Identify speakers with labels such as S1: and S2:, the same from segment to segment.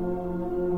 S1: thank you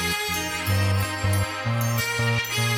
S1: Música